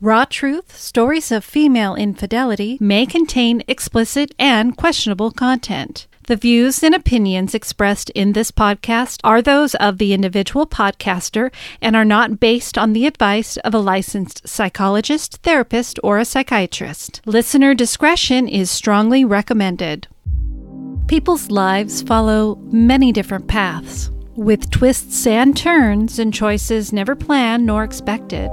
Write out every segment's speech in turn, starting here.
Raw Truth Stories of Female Infidelity may contain explicit and questionable content. The views and opinions expressed in this podcast are those of the individual podcaster and are not based on the advice of a licensed psychologist, therapist, or a psychiatrist. Listener discretion is strongly recommended. People's lives follow many different paths, with twists and turns and choices never planned nor expected.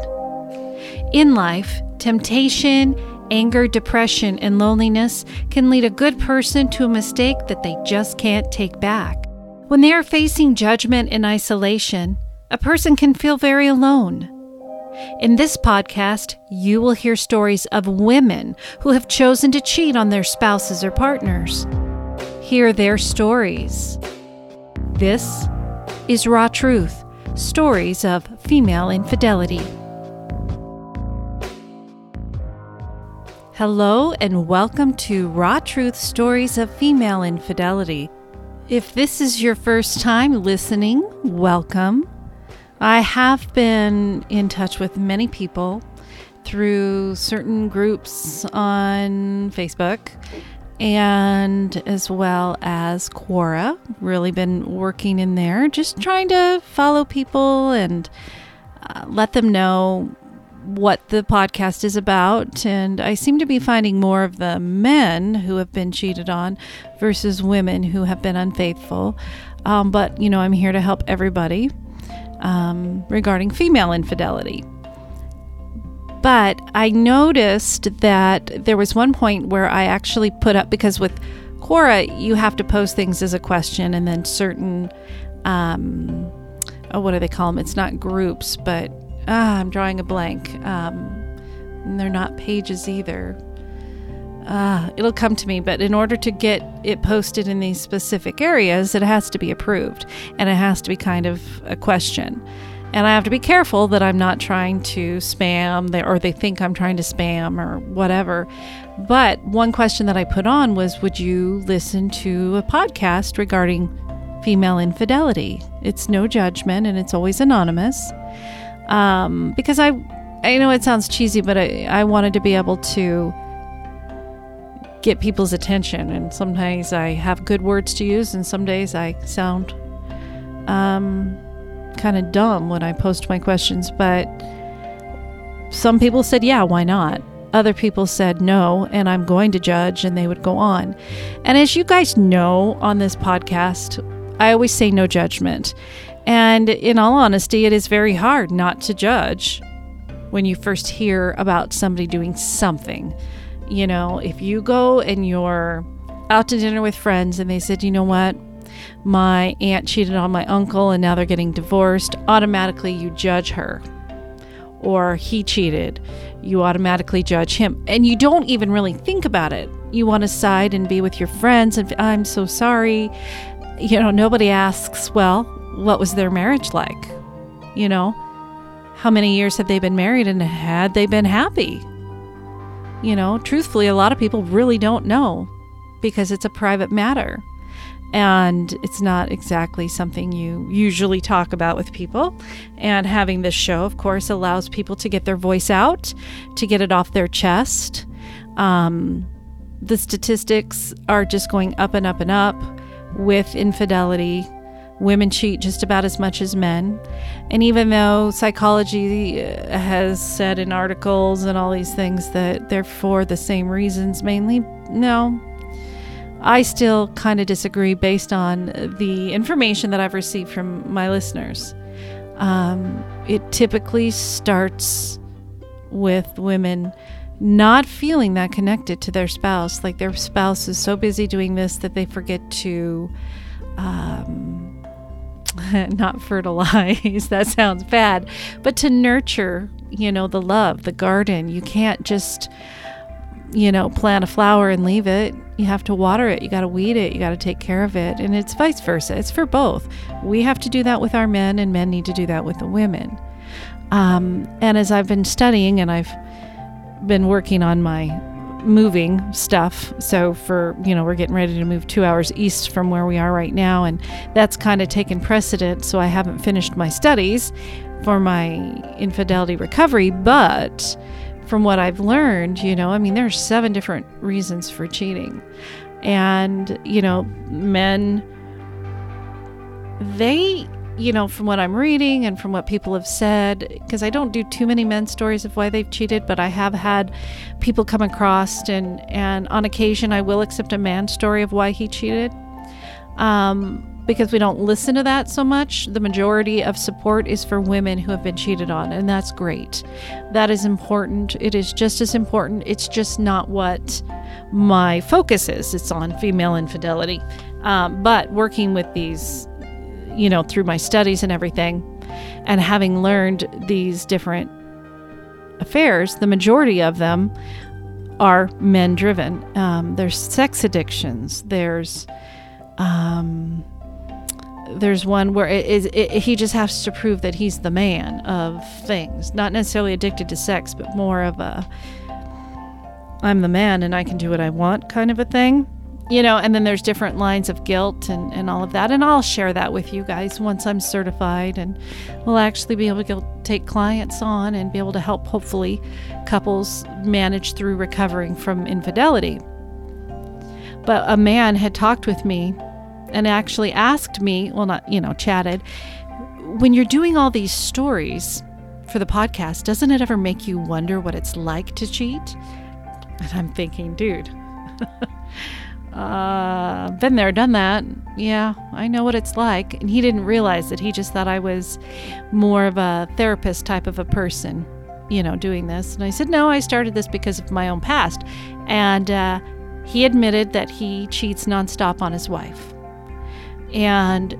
In life, temptation, anger, depression, and loneliness can lead a good person to a mistake that they just can't take back. When they are facing judgment and isolation, a person can feel very alone. In this podcast, you will hear stories of women who have chosen to cheat on their spouses or partners. Hear their stories. This is Raw Truth Stories of Female Infidelity. Hello, and welcome to Raw Truth Stories of Female Infidelity. If this is your first time listening, welcome. I have been in touch with many people through certain groups on Facebook and as well as Quora. Really been working in there, just trying to follow people and uh, let them know what the podcast is about, and I seem to be finding more of the men who have been cheated on versus women who have been unfaithful. Um, but, you know, I'm here to help everybody um, regarding female infidelity. But I noticed that there was one point where I actually put up, because with Quora, you have to post things as a question and then certain, um, oh, what do they call them? It's not groups, but ah, I'm drawing a blank. Um, and they're not pages either. Ah, it'll come to me, but in order to get it posted in these specific areas, it has to be approved and it has to be kind of a question. And I have to be careful that I'm not trying to spam or they think I'm trying to spam or whatever. But one question that I put on was Would you listen to a podcast regarding female infidelity? It's no judgment and it's always anonymous um, because I, I know it sounds cheesy, but I, I wanted to be able to get people's attention. And sometimes I have good words to use, and some days I sound um, kind of dumb when I post my questions. But some people said, yeah, why not? Other people said no, and I'm going to judge, and they would go on. And as you guys know on this podcast, I always say no judgment. And in all honesty, it is very hard not to judge when you first hear about somebody doing something. You know, if you go and you're out to dinner with friends and they said, you know what, my aunt cheated on my uncle and now they're getting divorced, automatically you judge her. Or he cheated, you automatically judge him. And you don't even really think about it. You want to side and be with your friends and I'm so sorry. You know, nobody asks, well, what was their marriage like? You know, how many years had they been married and had they been happy? You know, truthfully, a lot of people really don't know because it's a private matter. And it's not exactly something you usually talk about with people. And having this show, of course, allows people to get their voice out, to get it off their chest. Um, the statistics are just going up and up and up with infidelity Women cheat just about as much as men. And even though psychology uh, has said in articles and all these things that they're for the same reasons mainly, no. I still kind of disagree based on the information that I've received from my listeners. Um, it typically starts with women not feeling that connected to their spouse. Like their spouse is so busy doing this that they forget to um, not fertilize, that sounds bad, but to nurture, you know, the love, the garden. You can't just, you know, plant a flower and leave it. You have to water it, you got to weed it, you got to take care of it. And it's vice versa, it's for both. We have to do that with our men, and men need to do that with the women. Um, and as I've been studying and I've been working on my moving stuff. So for, you know, we're getting ready to move 2 hours east from where we are right now and that's kind of taken precedent, so I haven't finished my studies for my infidelity recovery, but from what I've learned, you know, I mean, there's seven different reasons for cheating. And, you know, men, they, you know, from what I'm reading and from what people have said, because I don't do too many men's stories of why they've cheated, but I have had people come across, and, and on occasion I will accept a man's story of why he cheated. Um, because we don't listen to that so much. The majority of support is for women who have been cheated on, and that's great. That is important. It is just as important. It's just not what my focus is. It's on female infidelity. Um, but working with these, you know, through my studies and everything, and having learned these different affairs, the majority of them are men driven. Um, there's sex addictions. There's um, there's one where it is it, he just has to prove that he's the man of things, not necessarily addicted to sex, but more of a I'm the man and I can do what I want kind of a thing. You know, and then there's different lines of guilt and, and all of that. And I'll share that with you guys once I'm certified and we'll actually be able to take clients on and be able to help, hopefully, couples manage through recovering from infidelity. But a man had talked with me and actually asked me, well, not, you know, chatted, when you're doing all these stories for the podcast, doesn't it ever make you wonder what it's like to cheat? And I'm thinking, dude, uh, been there, done that. Yeah, I know what it's like. And he didn't realize that he just thought I was more of a therapist type of a person, you know, doing this. And I said, no, I started this because of my own past. And uh, he admitted that he cheats nonstop on his wife. And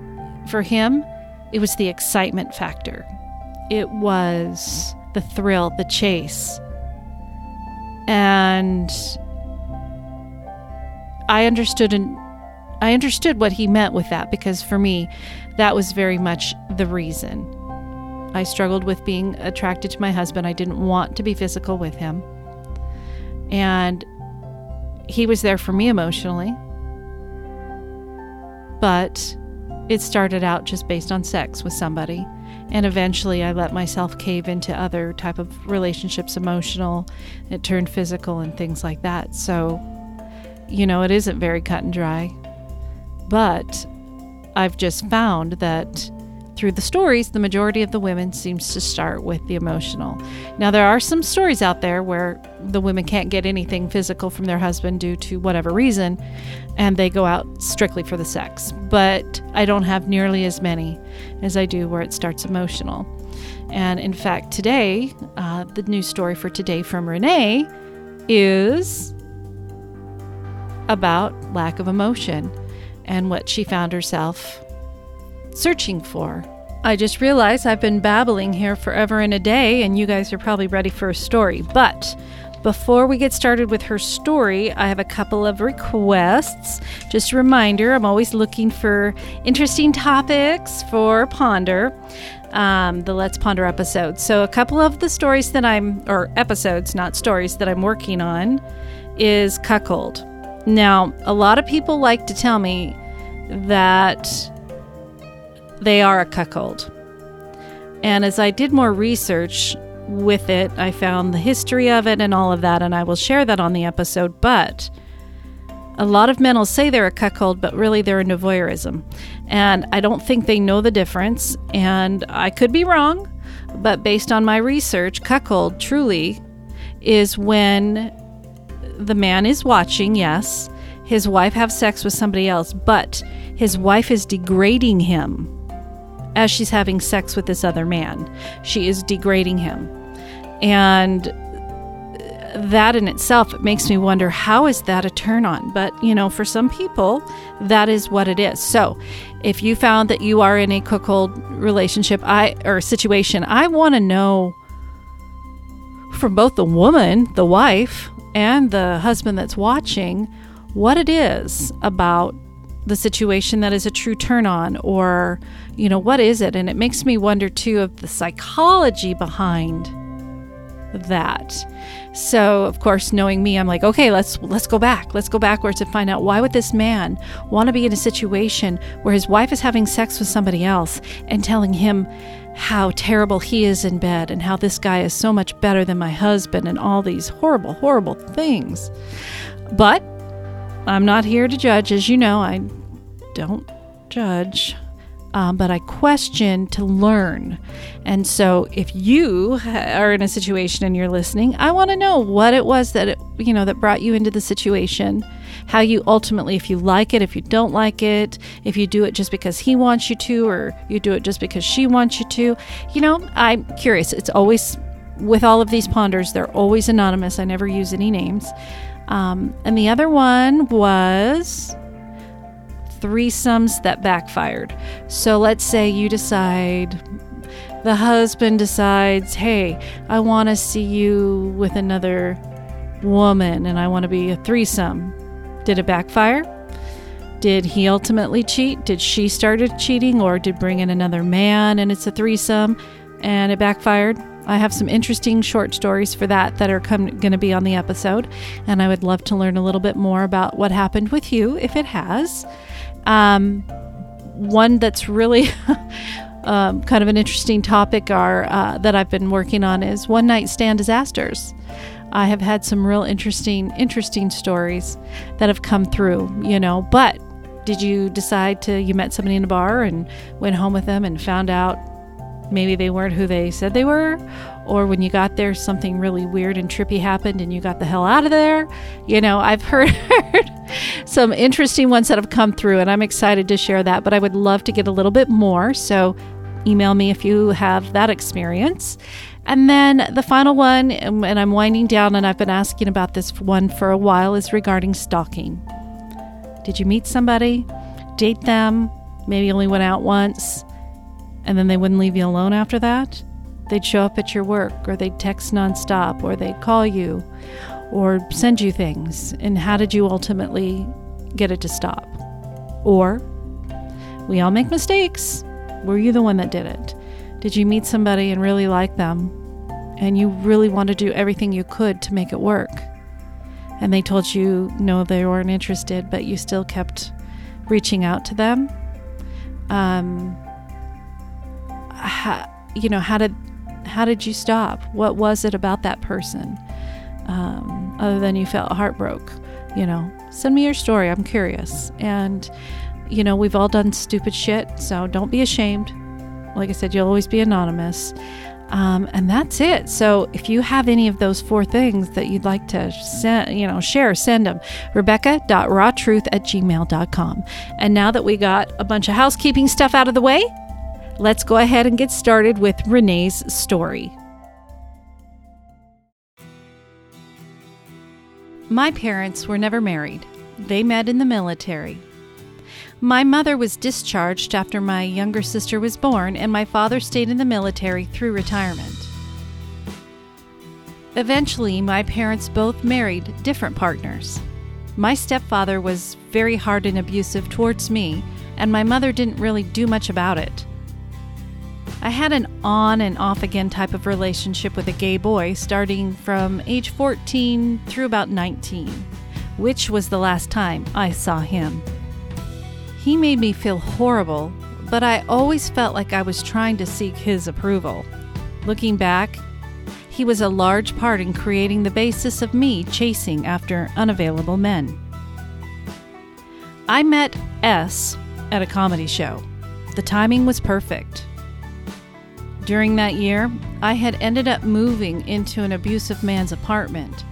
for him, it was the excitement factor. It was the thrill, the chase. And I understood and I understood what he meant with that because for me, that was very much the reason. I struggled with being attracted to my husband. I didn't want to be physical with him. And he was there for me emotionally but it started out just based on sex with somebody and eventually i let myself cave into other type of relationships emotional it turned physical and things like that so you know it isn't very cut and dry but i've just found that through the stories, the majority of the women seems to start with the emotional. Now, there are some stories out there where the women can't get anything physical from their husband due to whatever reason, and they go out strictly for the sex. But I don't have nearly as many as I do where it starts emotional. And in fact, today, uh, the news story for today from Renee is about lack of emotion and what she found herself searching for. I just realized I've been babbling here forever and a day, and you guys are probably ready for a story. But before we get started with her story, I have a couple of requests. Just a reminder I'm always looking for interesting topics for Ponder, um, the Let's Ponder episode. So, a couple of the stories that I'm, or episodes, not stories, that I'm working on is cuckold. Now, a lot of people like to tell me that they are a cuckold. And as I did more research with it, I found the history of it and all of that, and I will share that on the episode. But a lot of men will say they're a cuckold, but really they're into voyeurism. And I don't think they know the difference. And I could be wrong, but based on my research, cuckold truly is when the man is watching, yes, his wife have sex with somebody else, but his wife is degrading him as she's having sex with this other man. She is degrading him. And that in itself makes me wonder how is that a turn on? But, you know, for some people, that is what it is. So, if you found that you are in a cuckold relationship I or situation, I want to know from both the woman, the wife, and the husband that's watching what it is about the situation that is a true turn on or you know what is it? And it makes me wonder too of the psychology behind that. So, of course, knowing me, I'm like, okay, let's let's go back. Let's go backwards and find out why would this man want to be in a situation where his wife is having sex with somebody else and telling him how terrible he is in bed and how this guy is so much better than my husband and all these horrible, horrible things. But I'm not here to judge, as you know, I don't judge um, but I question to learn. And so, if you are in a situation and you're listening, I want to know what it was that it, you know that brought you into the situation. How you ultimately, if you like it, if you don't like it, if you do it just because he wants you to, or you do it just because she wants you to. You know, I'm curious. It's always with all of these ponders, they're always anonymous. I never use any names. Um, and the other one was threesomes that backfired. So let's say you decide, the husband decides, hey, I want to see you with another woman and I want to be a threesome. Did it backfire? Did he ultimately cheat? Did she started cheating or did bring in another man and it's a threesome and it backfired? I have some interesting short stories for that that are going to be on the episode, and I would love to learn a little bit more about what happened with you if it has. Um, one that's really um, kind of an interesting topic are uh, that I've been working on is one night stand disasters. I have had some real interesting, interesting stories that have come through, you know. But did you decide to, you met somebody in a bar and went home with them and found out maybe they weren't who they said they were? Or when you got there, something really weird and trippy happened and you got the hell out of there? You know, I've heard some interesting ones that have come through, and I'm excited to share that. But I would love to get a little bit more. So email me if you have that experience. And then the final one, um, and I'm winding down, and I've been asking about this one for a while, is regarding stalking. Did you meet somebody, date them, maybe only went out once, and then they wouldn't leave you alone after that? They'd show up at your work, or they'd text nonstop, or they'd call you, or send you things? And how did you ultimately get it to stop? Or, we all make mistakes. Were you the one that did it? Did you meet somebody and really like them? And you really want to do everything you could to make it work? And they told you no, they weren't interested, but you still kept reaching out to them? Um, how, you know, how did how did you stop? What was it about that person? um, other than you felt heartbroken. You know, send me your story. I'm curious. And, you know, we've all done stupid shit, so don't be ashamed. Like I said, you'll always be anonymous. Um, and that's it. So if you have any of those four things that you'd like to send, you know, share, send them. Rebecca.rawtruth at gmail.com. And now that we got a bunch of housekeeping stuff out of the way, let's go ahead and get started with Renee's story. My parents were never married. They met in the military. My mother was discharged after my younger sister was born, and my father stayed in the military through retirement. Eventually, my parents both married different partners. My stepfather was very hard and abusive towards me, and my mother didn't really do much about it. I had an on and off again type of relationship with a gay boy starting from age 14 through about 19, which was the last time I saw him. He made me feel horrible, but I always felt like I was trying to seek his approval. Looking back, he was a large part in creating the basis of me chasing after unavailable men. I met S at a comedy show. The timing was perfect. During that year, I had ended up moving into an abusive man's apartment.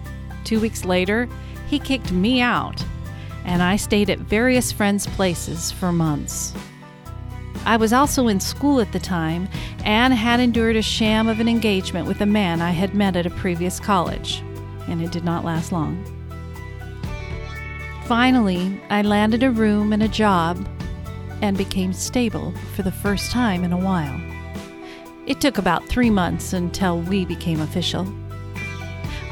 Two weeks later, he kicked me out, and I stayed at various friends' places for months. I was also in school at the time and had endured a sham of an engagement with a man I had met at a previous college, and it did not last long. Finally, I landed a room and a job and became stable for the first time in a while. It took about three months until we became official.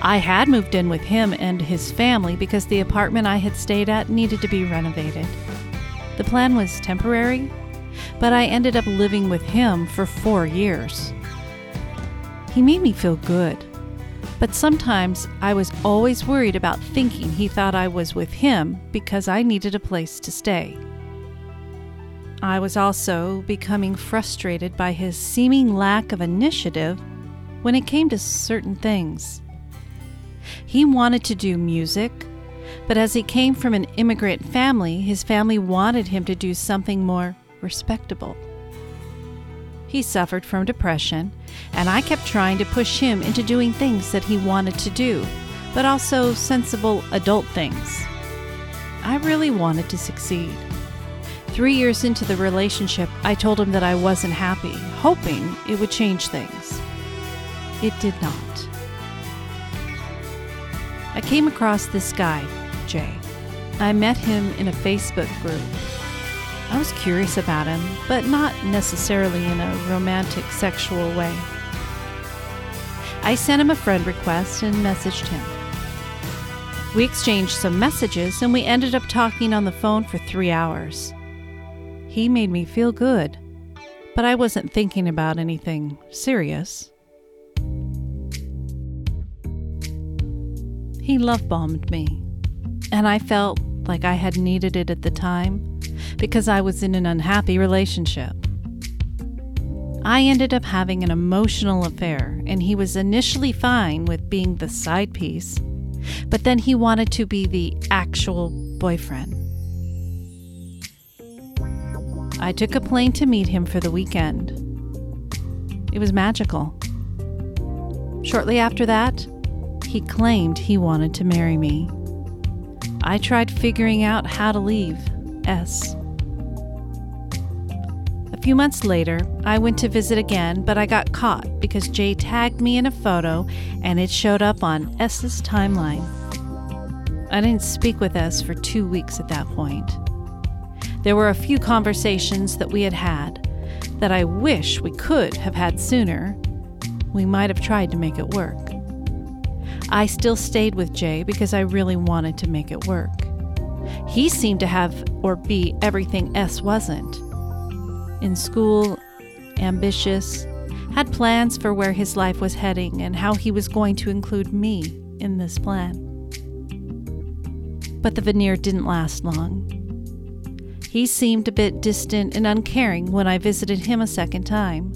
I had moved in with him and his family because the apartment I had stayed at needed to be renovated. The plan was temporary, but I ended up living with him for four years. He made me feel good. But sometimes I was always worried about thinking he thought I was with him because I needed a place to stay. I was also becoming frustrated by his seeming lack of initiative when it came to certain things. He wanted to do music, but as he came from an immigrant family, his family wanted him to do something more respectable. He suffered from depression, and I kept trying to push him into doing things that he wanted to do, but also sensible adult things. I really wanted to succeed. Three years into the relationship, I told him that I wasn't happy, hoping it would change things. It did not. I came across this guy, Jay. I met him in a Facebook group. I was curious about him, but not necessarily in a romantic, sexual way. I sent him a friend request and messaged him. We exchanged some messages and we ended up talking on the phone for three hours. He made me feel good, but I wasn't thinking about anything serious. He love bombed me, and I felt like I had needed it at the time because I was in an unhappy relationship. I ended up having an emotional affair, and he was initially fine with being the side piece, but then he wanted to be the actual boyfriend. I took a plane to meet him for the weekend. It was magical. Shortly after that, he claimed he wanted to marry me. I tried figuring out how to leave S. A few months later, I went to visit again, but I got caught because Jay tagged me in a photo and it showed up on S's timeline. I didn't speak with S for two weeks at that point. There were a few conversations that we had had that I wish we could have had sooner. We might have tried to make it work. I still stayed with Jay because I really wanted to make it work. He seemed to have or be everything S wasn't in school, ambitious, had plans for where his life was heading and how he was going to include me in this plan. But the veneer didn't last long. He seemed a bit distant and uncaring when I visited him a second time.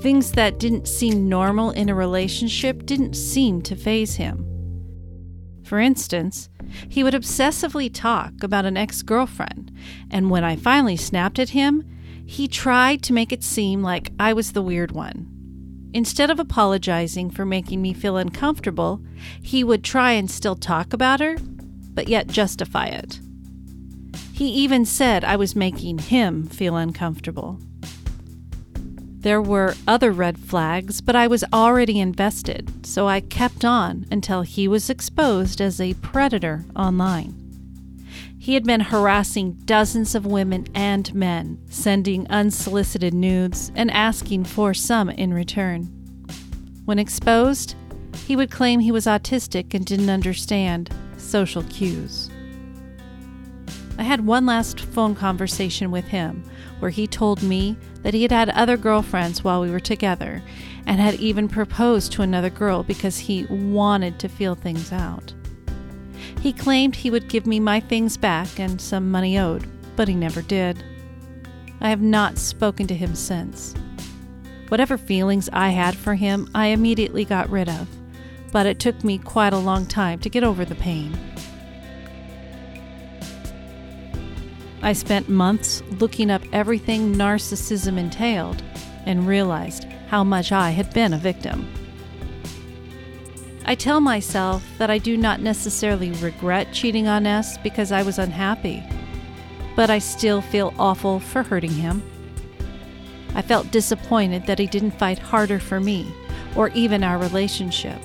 Things that didn't seem normal in a relationship didn't seem to faze him. For instance, he would obsessively talk about an ex girlfriend, and when I finally snapped at him, he tried to make it seem like I was the weird one. Instead of apologizing for making me feel uncomfortable, he would try and still talk about her, but yet justify it. He even said I was making him feel uncomfortable. There were other red flags, but I was already invested, so I kept on until he was exposed as a predator online. He had been harassing dozens of women and men, sending unsolicited nudes and asking for some in return. When exposed, he would claim he was autistic and didn't understand social cues. I had one last phone conversation with him where he told me that he had had other girlfriends while we were together and had even proposed to another girl because he wanted to feel things out. He claimed he would give me my things back and some money owed, but he never did. I have not spoken to him since. Whatever feelings I had for him, I immediately got rid of, but it took me quite a long time to get over the pain. I spent months looking up everything narcissism entailed and realized how much I had been a victim. I tell myself that I do not necessarily regret cheating on S because I was unhappy, but I still feel awful for hurting him. I felt disappointed that he didn't fight harder for me or even our relationship.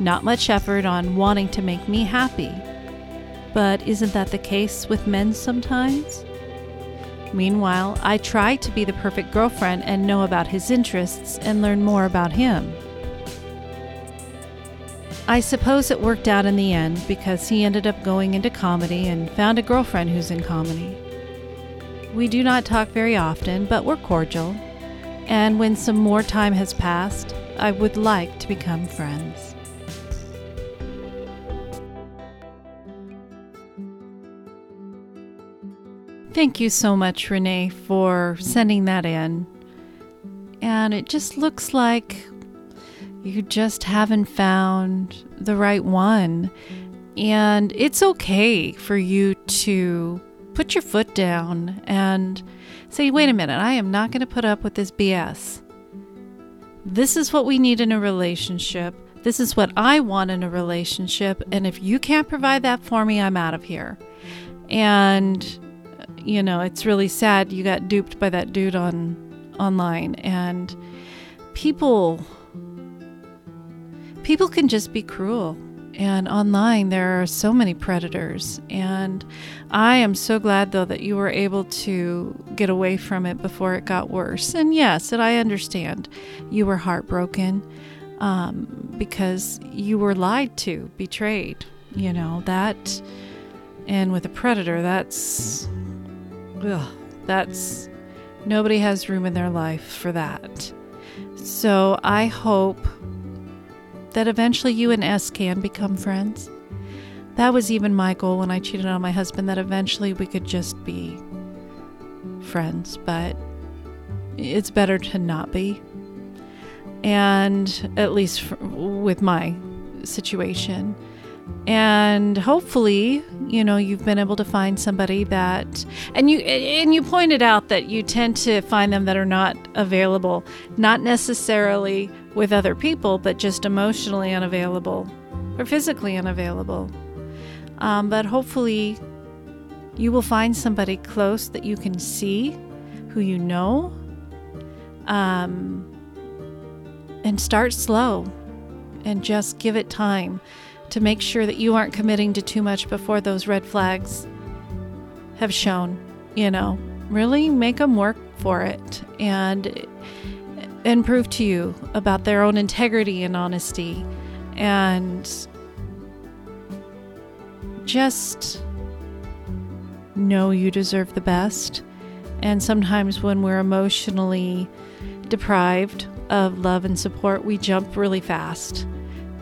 Not much effort on wanting to make me happy but isn't that the case with men sometimes? Meanwhile, I try to be the perfect girlfriend and know about his interests and learn more about him. I suppose it worked out in the end because he ended up going into comedy and found a girlfriend who's in comedy. We do not talk very often, but we're cordial. And when some more time has passed, I would like to become friends. Thank you so much, Renee, for sending that in. And it just looks like you just haven't found the right one. And it's okay for you to put your foot down and say, wait a minute, I am not going to put up with this BS. This is what we need in a relationship. This is what I want in a relationship. And if you can't provide that for me, I'm out of here. And, you know, it's really sad you got duped by that dude on online. And people people can just be cruel. And online, there are so many predators. And I am so glad, though, that you were able to get away from it before it got worse. And yes, and I understand you were heartbroken um, because you were lied to, betrayed. You know, that, and with a predator, that's, ugh, that's, nobody has room in their life for that. So I hope that eventually you and S can become friends. That was even my goal when I cheated on my husband, that eventually we could just be friends, but it's better to not be. And at least with my situation. And hopefully, you know, you've been able to find somebody that and you and you pointed out that you tend to find them that are not available, not necessarily with other people, but just emotionally unavailable or physically unavailable. Um, but hopefully, you will find somebody close that you can see, who you know, um, and start slow and just give it time to make sure that you aren't committing to too much before those red flags have shown. You know, really make them work for it and and prove to you about their own integrity and honesty and just know you deserve the best. And sometimes when we're emotionally deprived of love and support, we jump really fast.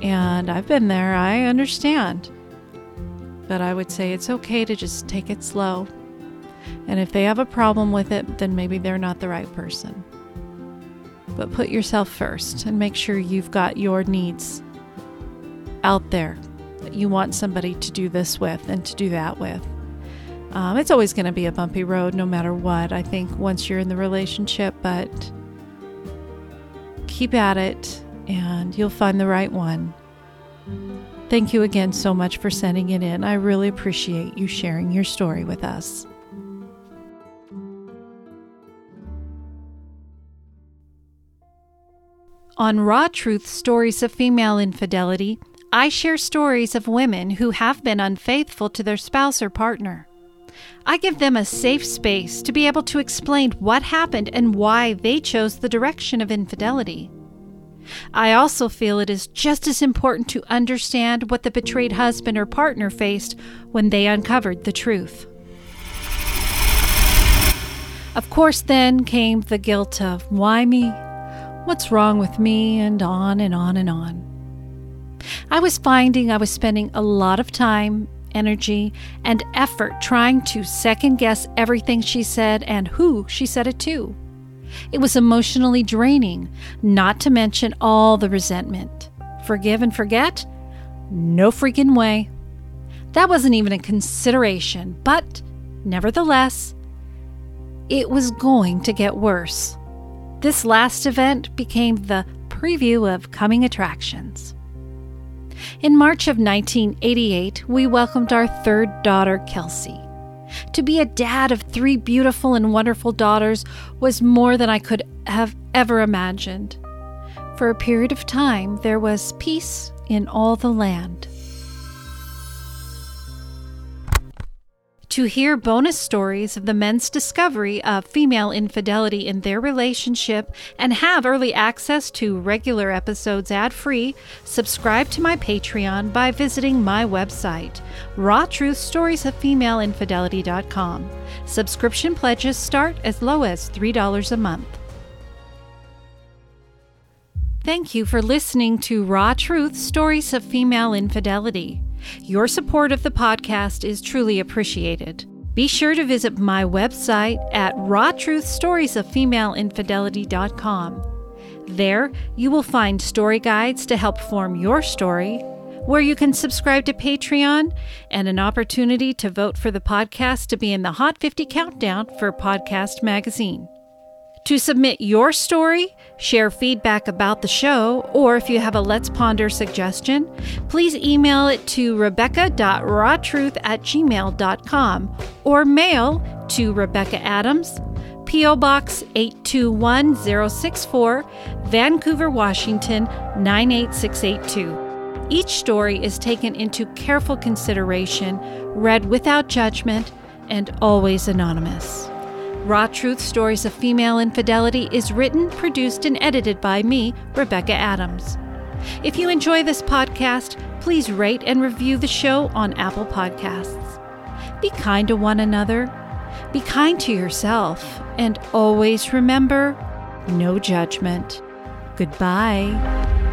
And I've been there, I understand. But I would say it's okay to just take it slow. And if they have a problem with it, then maybe they're not the right person. But put yourself first and make sure you've got your needs out there that you want somebody to do this with and to do that with. Um, it's always going to be a bumpy road no matter what, I think, once you're in the relationship, but keep at it and you'll find the right one. Thank you again so much for sending it in. I really appreciate you sharing your story with us. On Raw Truth Stories of Female Infidelity, I share stories of women who have been unfaithful to their spouse or partner. I give them a safe space to be able to explain what happened and why they chose the direction of infidelity. I also feel it is just as important to understand what the betrayed husband or partner faced when they uncovered the truth. Of course, then came the guilt of why me? What's wrong with me? And on and on and on. I was finding I was spending a lot of time, energy, and effort trying to second guess everything she said and who she said it to. It was emotionally draining, not to mention all the resentment. Forgive and forget? No freaking way. That wasn't even a consideration, but nevertheless, it was going to get worse. This last event became the preview of coming attractions. In March of 1988, we welcomed our third daughter, Kelsey. To be a dad of three beautiful and wonderful daughters was more than I could have ever imagined. For a period of time, there was peace in all the land. To hear bonus stories of the men's discovery of female infidelity in their relationship and have early access to regular episodes ad free, subscribe to my Patreon by visiting my website, rawtruthstoriesoffemaleinfidelity.com. Subscription pledges start as low as $3 a month. Thank you for listening to Raw Truth Stories of Female Infidelity. Your support of the podcast is truly appreciated. Be sure to visit my website at rawtruthstoriesoffemaleinfidelity.com. There, you will find story guides to help form your story, where you can subscribe to Patreon, and an opportunity to vote for the podcast to be in the Hot 50 Countdown for Podcast Magazine. To submit your story, share feedback about the show, or if you have a Let's Ponder suggestion, please email it to rebecca.rawtruth at gmail.com or mail to Rebecca Adams, P.O. Box 821064, Vancouver, Washington 98682. Each story is taken into careful consideration, read without judgment, and always anonymous. Raw Truth Stories of Female Infidelity is written, produced, and edited by me, Rebecca Adams. If you enjoy this podcast, please rate and review the show on Apple Podcasts. Be kind to one another, be kind to yourself, and always remember no judgment. Goodbye.